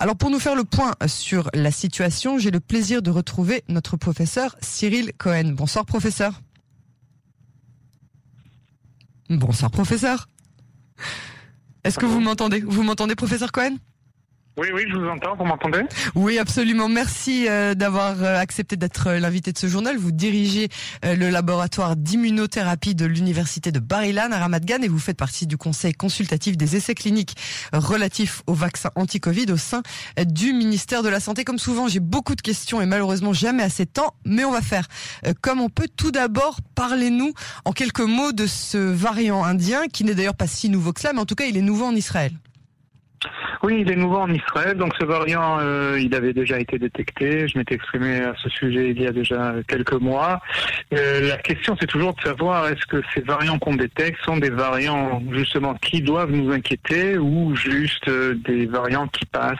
Alors pour nous faire le point sur la situation, j'ai le plaisir de retrouver notre professeur Cyril Cohen. Bonsoir professeur. Bonsoir professeur. Est-ce que vous m'entendez? Vous m'entendez professeur Cohen? Oui, oui, je vous entends. Vous m'entendez? Oui, absolument. Merci euh, d'avoir euh, accepté d'être euh, l'invité de ce journal. Vous dirigez le laboratoire d'immunothérapie de l'université de Bar-Ilan à Ramat Gan et vous faites partie du conseil consultatif des essais cliniques relatifs aux vaccins anti-Covid au sein du ministère de la Santé. Comme souvent, j'ai beaucoup de questions et malheureusement jamais assez de temps, mais on va faire comme on peut. Tout d'abord, parlez-nous en quelques mots de ce variant indien qui n'est d'ailleurs pas si nouveau que cela, mais en tout cas, il est nouveau en Israël. Oui, il est nouveau en Israël, donc ce variant, euh, il avait déjà été détecté. Je m'étais exprimé à ce sujet il y a déjà quelques mois. Euh, la question, c'est toujours de savoir est-ce que ces variants qu'on détecte sont des variants justement qui doivent nous inquiéter ou juste euh, des variants qui passent,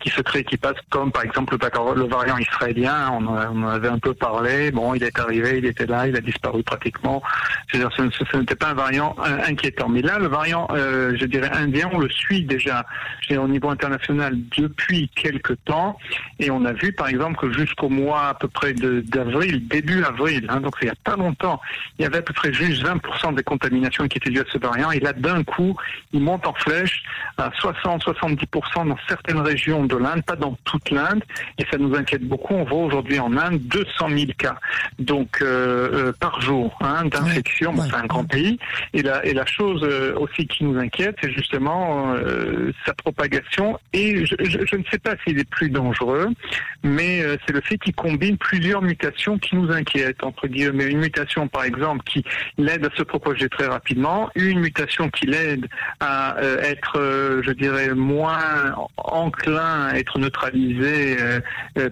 qui se créent, qui passent, comme par exemple le, variant israélien. On, en avait un peu parlé. Bon, il est arrivé, il était là, il a disparu pratiquement. C'est-à-dire, ce, ce n'était pas un variant inquiétant. Mais là, le variant, je dirais indien, on le suit déjà au niveau international depuis quelques temps. Et on a vu, par exemple, que jusqu'au mois à peu près d'avril, début avril, hein, donc il n'y a pas longtemps, il y avait à peu près juste 20% des contaminations qui étaient dues à ce variant. Et là, d'un coup, il monte en flèche à 60-70% dans certaines régions de l'Inde, pas dans toute l'Inde. Et ça nous inquiète beaucoup. On voit aujourd'hui en Inde 200 000 cas, donc euh, euh, par jour, hein, d'infection. c'est un grand pays. Et la, et la chose euh, aussi qui nous inquiète, c'est justement sa propagation et je, ne sais pas s'il est plus dangereux, mais euh, c'est le fait qu'il combine plusieurs mutations qui nous inquiètent, entre guillemets. Une mutation, par exemple, qui l'aide à se propager très rapidement, une mutation qui l'aide à euh, être, euh, je dirais, moins enclin à être neutralisé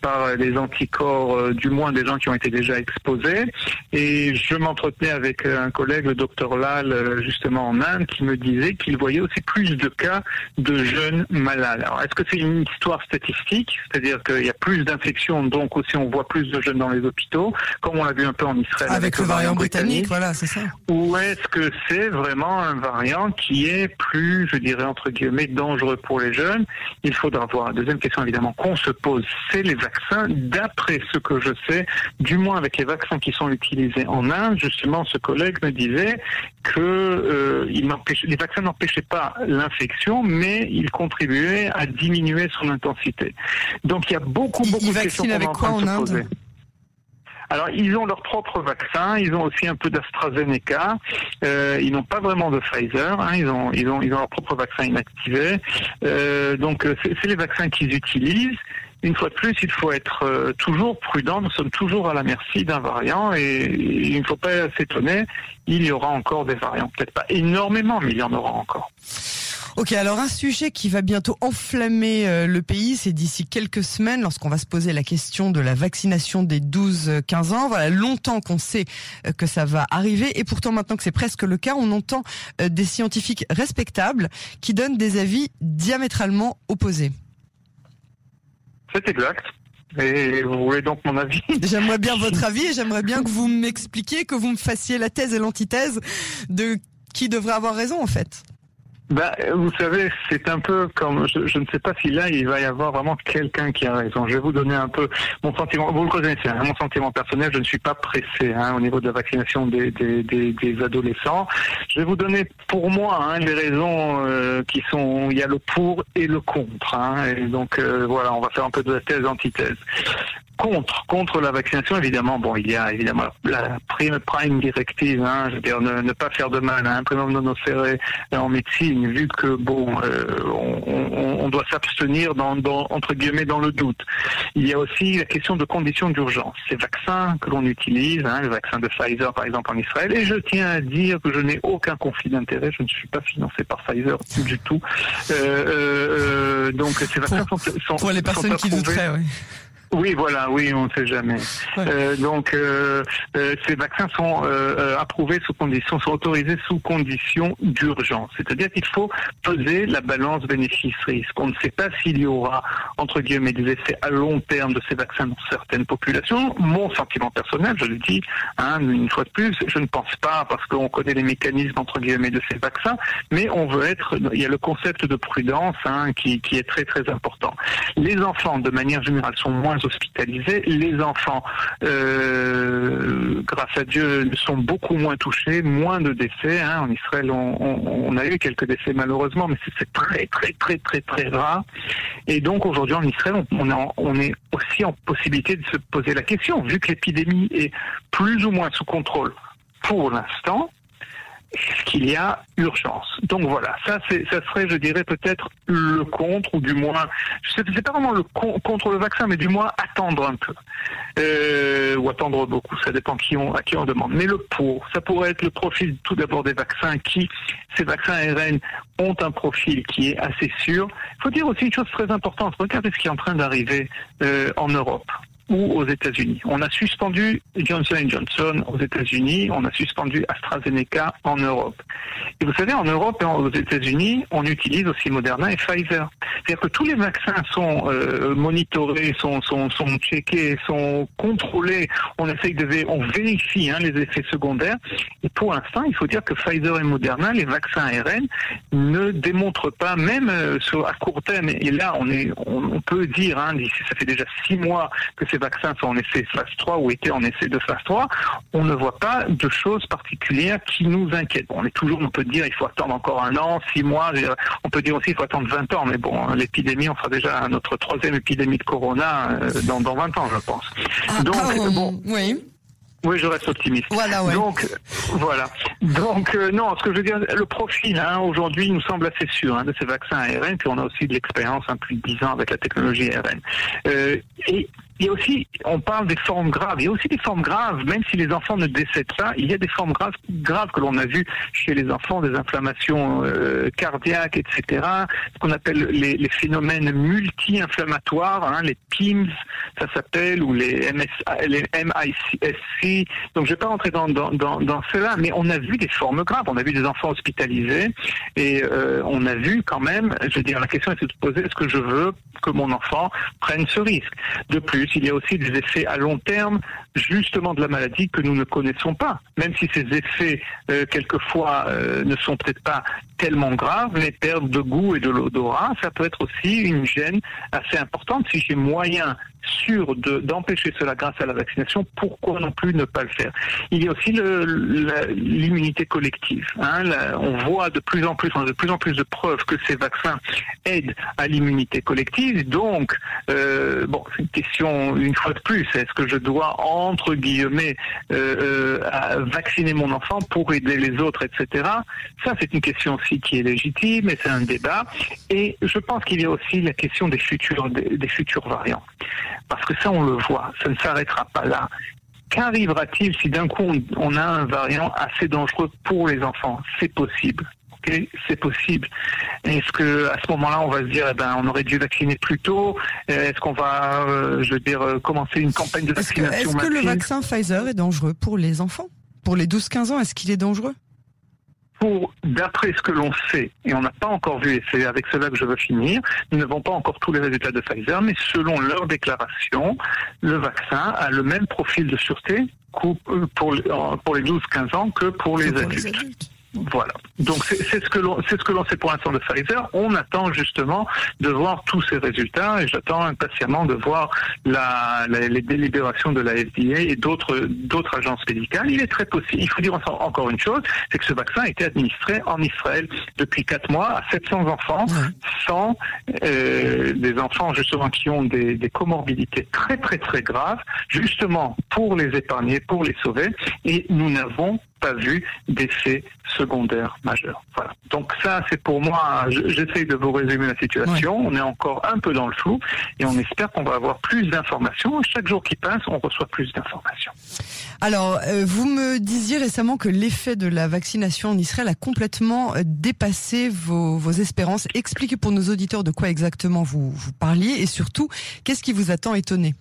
par les anticorps, du moins des gens qui ont été déjà exposés. Et je m'entretenais avec un collègue, le docteur Lal, justement en Inde, qui me disait qu'il voyait aussi plus de cas de jeunes malades. Alors, est-ce que c'est une histoire statistique, c'est-à-dire qu'il y a plus d'infections, donc aussi on voit plus de jeunes dans les hôpitaux, comme on l'a vu un peu en Israël avec, le, variant britannique, voilà, c'est ça. Ou est-ce que c'est vraiment un variant qui est plus, je dirais entre guillemets, dangereux pour les jeunes? Il faudra voir. Deuxième question évidemment qu'on se pose, c'est les vaccins. D'après ce que je sais, du moins avec les vaccins qui sont utilisés en Inde, justement, ce collègue me disait que euh, les vaccins n'empêchaient pas l'infection, mais ils contribuer à diminuer son intensité. Donc il y a beaucoup, beaucoup de questions en Inde alors, ils ont leur propre vaccin, ils ont aussi un peu d'AstraZeneca, euh, ils n'ont pas vraiment de Pfizer, hein, ils, ont, ils, ont, ils ont leur propre vaccin inactivé. Euh, donc, euh, c'est les vaccins qu'ils utilisent. Une fois de plus, il faut être toujours prudent, nous sommes toujours à la merci d'un variant et il ne faut pas s'étonner, il y aura encore des variants. Peut-être pas énormément, mais il y en aura encore. Ok, alors un sujet qui va bientôt enflammer euh, le pays, c'est d'ici quelques semaines, lorsqu'on va se poser la question de la vaccination des 12-15 ans. Voilà, longtemps qu'on sait euh, que ça va arriver, et pourtant maintenant que c'est presque le cas, on entend euh, des scientifiques respectables qui donnent des avis diamétralement opposés. C'est exact. Et vous voulez donc mon avis? J'aimerais bien votre avis et j'aimerais bien que vous m'expliquiez, que vous me fassiez la thèse et l'antithèse de qui devrait avoir raison en fait. Bah, vous savez, c'est un peu comme, je, ne sais pas si là, il va y avoir vraiment quelqu'un qui a raison. Je vais vous donner un peu mon sentiment. Vous le connaissez, hein, mon sentiment personnel, je ne suis pas pressé hein, au niveau de la vaccination des, des, des, des, adolescents. Je vais vous donner pour moi hein, les raisons euh, qui sont, il y a le pour et le contre. Hein, et donc euh, voilà, on va faire un peu de la thèse antithèse contre contre la vaccination évidemment. Bon il y a évidemment la prime prime directive hein, je veux dire ne, pas faire de mal à un prénom monocéré en médecine vu que bon euh, on, on, doit s'abstenir dans, dans, entre guillemets dans le doute. Il y a aussi la question de conditions d'urgence. Ces vaccins que l'on utilise hein, le vaccin de Pfizer par exemple en Israël et je tiens à dire que je n'ai aucun conflit d'intérêt je ne suis pas financé par Pfizer du tout. Euh, euh, donc ces vaccins sont, pour les personnes qui douteraient oui Oui, voilà, oui, on ne sait jamais. Euh, donc, euh, euh, ces vaccins sont approuvés sous conditions, sont autorisés sous conditions d'urgence. C'est-à-dire qu'il faut peser la balance bénéfice-risque. On ne sait pas s'il y aura, entre guillemets, des effets à long terme de ces vaccins dans certaines populations. Mon sentiment personnel, je le dis, hein, une fois de plus, je ne pense pas parce qu'on connaît les mécanismes, entre guillemets, de ces vaccins, mais on veut être, il y a le concept de prudence hein, qui, qui est très très important. Les enfants, de manière générale, sont moins hospitalisés. Les enfants, euh, grâce à Dieu, sont beaucoup moins touchés, moins de décès. Hein. En Israël, on, a eu quelques décès malheureusement, mais c'est très très très très très rare. Et donc aujourd'hui en Israël, on, est aussi en possibilité de se poser la question, vu que l'épidémie est plus ou moins sous contrôle pour l'instant qu'il y a urgence Donc voilà, ça, ça serait, je dirais, peut-être le contre, ou du moins, sais, c'est pas vraiment le contre le vaccin, mais du moins attendre un peu, euh, ou attendre beaucoup, ça dépend qui on, à qui on demande. Mais le pour, ça pourrait être le profil tout d'abord des vaccins, qui, ces vaccins ARN ont un profil qui est assez sûr. Il faut dire aussi une chose très importante, regardez ce qui est en train d'arriver euh, en Europe ou aux États-Unis. On a suspendu Johnson Johnson aux États-Unis, on a suspendu AstraZeneca en Europe. Et vous savez, en Europe et aux États-Unis, on utilise aussi Moderna et Pfizer. C'est-à-dire que tous les vaccins sont euh, monitorés, sont, sont, sont checkés, sont contrôlés. On essaye de, on vérifie hein, les effets secondaires. Et pour l'instant, il faut dire que Pfizer et Moderna, les vaccins ARN, ne démontrent pas, même euh, à court terme. Et là, on est, on, peut dire, hein, ça fait déjà six mois que ces vaccins sont en essai phase 3 ou étaient en essai de phase 3, on ne voit pas de choses particulières qui nous inquiètent. on est toujours, on peut dire, il faut attendre encore un an, six mois, on peut dire aussi il faut attendre 20 ans, mais bon, l'épidémie, on fera déjà notre troisième épidémie de corona euh, dans, dans 20 ans, je pense. Ah, Donc, ah, bon. Oui. Oui, je reste optimiste. Voilà, ouais. Donc, voilà. Donc, euh, non, ce que je veux dire, le profil, hein, aujourd'hui, nous semble assez sûr hein, de ces vaccins ARN, puis on a aussi de l'expérience, hein, plus de 10 ans avec la technologie ARN. Euh, et il y a aussi, on parle des formes graves. Il y a aussi des formes graves, même si les enfants ne décèdent pas. Il y a des formes graves, graves que l'on a vues chez les enfants, des inflammations euh, cardiaques, etc. Ce qu'on appelle les, phénomènes multi-inflammatoires, hein, les PIMS, ça s'appelle, ou les, MS, les MISC. Donc, je ne vais pas rentrer dans, cela, mais on a vu des formes graves. On a vu des enfants hospitalisés et euh, on a vu quand même, je veux dire, la question est de se poser est-ce que je veux que mon enfant prenne ce risque? De plus, il y a aussi des effets à long terme, justement de la maladie que nous ne connaissons pas. Même si ces effets, euh, quelquefois, euh, ne sont peut-être pas tellement graves, les pertes de goût et de l'odorat, ça peut être aussi une gêne assez importante. Si j'ai moyen sûr d'empêcher cela grâce à la vaccination, pourquoi non plus ne pas le faire? Il y a aussi l'immunité collective. Hein. on voit de plus en plus, on a de plus en plus de preuves que ces vaccins aident à l'immunité collective. Donc, euh, bon, c'est une question une fois de plus. Est-ce que je dois entre guillemets euh, euh, vacciner mon enfant pour aider les autres, etc. Ça, c'est une question aussi qui est légitime et c'est un débat. Et je pense qu'il y a aussi la question des futurs des futurs variants. Parce que ça, on le voit, ça ne s'arrêtera pas là. Qu'arrivera-t-il si d'un coup on a un variant assez dangereux pour les enfants? C'est possible. c'est possible. Est-ce que à ce moment-là, on va se dire, eh ben, on aurait dû vacciner plus tôt? Est-ce qu'on va, euh, je veux dire, euh, commencer une campagne de vaccination Est-ce que, le vaccin Pfizer est dangereux pour les enfants? Pour les 12-15 ans, est-ce qu'il est dangereux? Pour, d'après ce que l'on sait, et on n'a pas encore vu, et c'est avec cela que je veux finir, nous n'avons pas encore tous les résultats de Pfizer, mais selon leur déclaration, le vaccin a le même profil de sûreté pour, pour les 12-15 ans que pour les adultes. Voilà. Donc c'est ce que l'on c'est ce que l'on sait pour l'instant de Pfizer. On attend justement de voir tous ces résultats et j'attends impatiemment de voir la, les délibérations de la FDA et d'autres d'autres agences médicales. Il est très possible. Il faut dire encore une chose, c'est que ce vaccin a été administré en Israël depuis quatre mois à 700 enfants, sans euh, des enfants justement qui ont des, des comorbidités très très très graves, justement pour les épargner, pour les sauver. Et nous n'avons pas vu d'effet secondaire majeur. Voilà. Donc ça, c'est pour moi, j'essaye de vous résumer la situation. On est encore un peu dans le flou et on espère qu'on va avoir plus d'informations. Chaque jour qui passe, on reçoit plus d'informations. Alors, euh, vous me disiez récemment que l'effet de la vaccination en Israël a complètement euh, dépassé vos, vos espérances. Expliquez pour nos auditeurs de quoi exactement vous, vous parliez et surtout, qu'est-ce qui vous a tant étonné?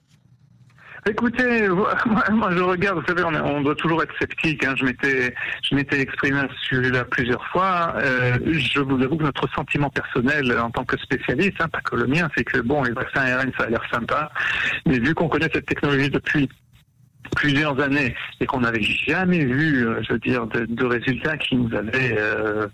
Écoutez, moi, je regarde, vous savez, on, doit toujours être sceptique. Hein. Je m'étais, je m'étais exprimé à ce sujet-là plusieurs fois. Euh, je vous avoue que notre sentiment personnel en tant que spécialiste, hein, pas que le mien, c'est que bon, les vaccins ARN, ça a l'air sympa, mais vu qu'on connaît cette technologie depuis plusieurs années et qu'on n'avait jamais vu, euh, je veux dire, de, résultats qui nous avaient euh,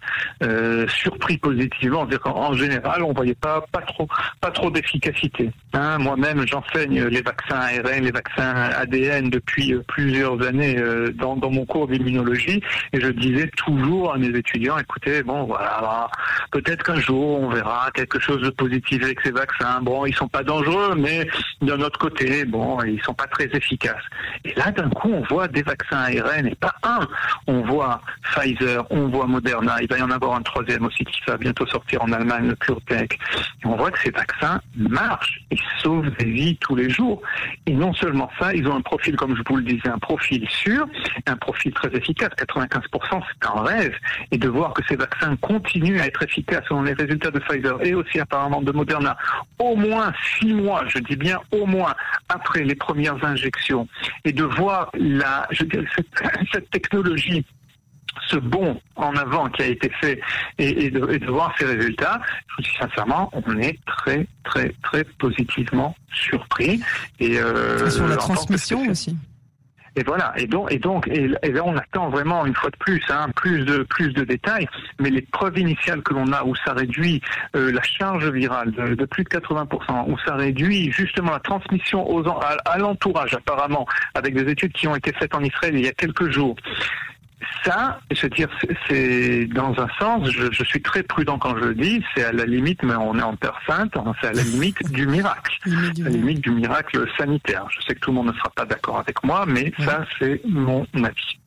euh, surpris positivement. En général, on voyait pas trop pas trop d'efficacité. Hein. Moi-même, j'enseigne les vaccins ARN, les vaccins ADN depuis plusieurs années dans, dans mon cours d'immunologie et je disais toujours à mes étudiants écoutez, bon voilà, peut-être qu'un jour on verra quelque chose de positif avec ces vaccins. Bon, ils sont pas dangereux, mais d'un autre côté, bon, ils sont pas très efficaces. Et là, d'un coup, on voit des vaccins ARN, et pas un. On voit Pfizer, on voit Moderna, il va y en avoir un troisième aussi qui va bientôt sortir en Allemagne, le PureTech. Et on voit que ces vaccins marchent, ils sauvent des vies tous les jours. Et non seulement ça, ils ont un profil, comme je vous le disais, un profil sûr, un profil très efficace. 95%, c'est un rêve. Et de voir que ces vaccins continuent à être efficaces selon les résultats de Pfizer et aussi apparemment de Moderna, au moins six mois, je dis bien au moins, après les premières injections, de voir la, je dirais, cette, technologie ce bond en avant qui a été fait et, de, voir ces résultats, je vous dis sincèrement, on est très très très positivement surpris. Et, euh, sur la transmission aussi. Et voilà. Et donc, et donc, et, là, on attend vraiment une fois de plus, hein, plus de plus de détails. Mais les preuves initiales que l'on a, où ça réduit euh, la charge virale de, plus de 80%, où ça réduit justement la transmission aux à l'entourage, apparemment, avec des études qui ont été faites en Israël il y a quelques jours ça, je veux dire, c'est dans un sens, je, suis très prudent quand je le dis, c'est à la limite, mais on est en Terre Sainte, hein, c'est à la limite du miracle, à la limite du miracle sanitaire. Je sais que tout le monde ne sera pas d'accord avec moi, mais ça, c'est mon avis.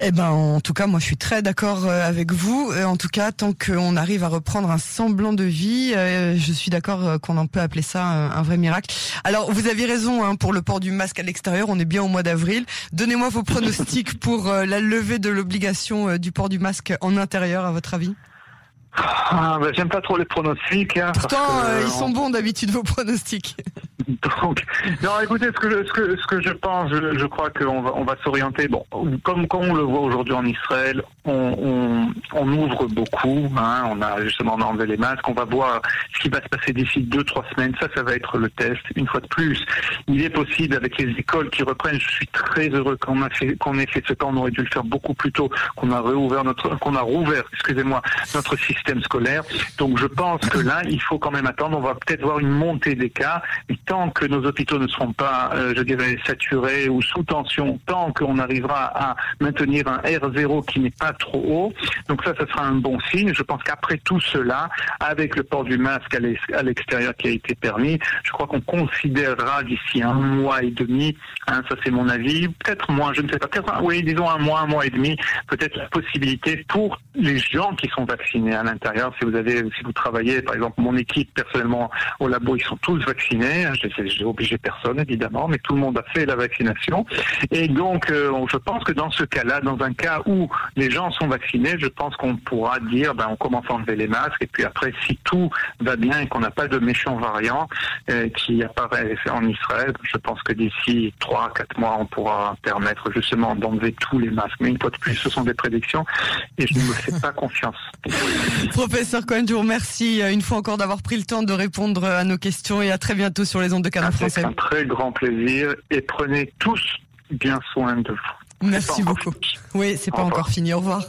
Eh ben, en tout cas, moi, je suis très d'accord euh, avec vous. En tout cas, tant qu'on arrive à reprendre un semblant de vie, euh, je suis d'accord euh, qu'on en peut appeler ça un vrai miracle. Alors, vous avez raison hein, pour le port du masque à l'extérieur. On est bien au mois d'avril. Donnez-moi vos pronostics pour la levée de l'obligation du port du masque en intérieur, à votre avis? Ah, ben, j'aime pas trop les pronostics. Hein, Pourtant, ils sont bons d'habitude vos pronostics. Donc, écoutez, ce que, ce que, ce que je pense, je, crois qu'on va, on va s'orienter. Bon, comme, comme on le voit aujourd'hui en Israël, on, ouvre beaucoup. Hein, on a justement enlevé les masques. On va voir ce qui va se passer d'ici deux, trois semaines. Ça, ça va être le test. Une fois de plus, il est possible avec les écoles qui reprennent. Je suis très heureux qu'on a fait, qu'on ait fait ce temps. On aurait dû le faire beaucoup plus tôt. Qu'on a réouvert notre, qu'on a rouvert, excusez-moi, notre système scolaire. Donc, je pense que là, il faut quand même attendre. On va peut-être voir une montée des cas. Que nos hôpitaux ne seront pas, euh, je dirais, saturés ou sous tension, tant qu'on arrivera à maintenir un R0 qui n'est pas trop haut, donc ça, ce sera un bon signe. Je pense qu'après tout cela, avec le port du masque à l'extérieur qui a été permis, je crois qu'on considérera d'ici un mois et demi, hein, ça c'est mon avis, peut-être moins, je ne sais pas, peut-être, oui, disons un mois, un mois et demi, peut-être la possibilité pour les gens qui sont vaccinés à l'intérieur, si vous avez, si vous travaillez, par exemple, mon équipe personnellement au labo, ils sont tous vaccinés. Hein, j'ai obligé personne évidemment, mais tout le monde a fait la vaccination. Et donc, euh, je pense que dans ce cas-là, dans un cas où les gens sont vaccinés, je pense qu'on pourra dire, ben, on commence à enlever les masques, et puis après, si tout va bien et qu'on n'a pas de méchants variants euh, qui apparaissent en Israël, je pense que d'ici trois, quatre mois, on pourra permettre justement d'enlever tous les masques. Mais une fois de plus, ce sont des prédictions, et je ne me fais pas confiance. Professeur Cohen, je vous remercie euh, une fois encore d'avoir pris le temps de répondre à nos questions et à très bientôt sur les ondes de Français. C'est un très grand plaisir et prenez tous bien soin de vous. Merci beaucoup. Oui, c'est pas encore fini. Au revoir.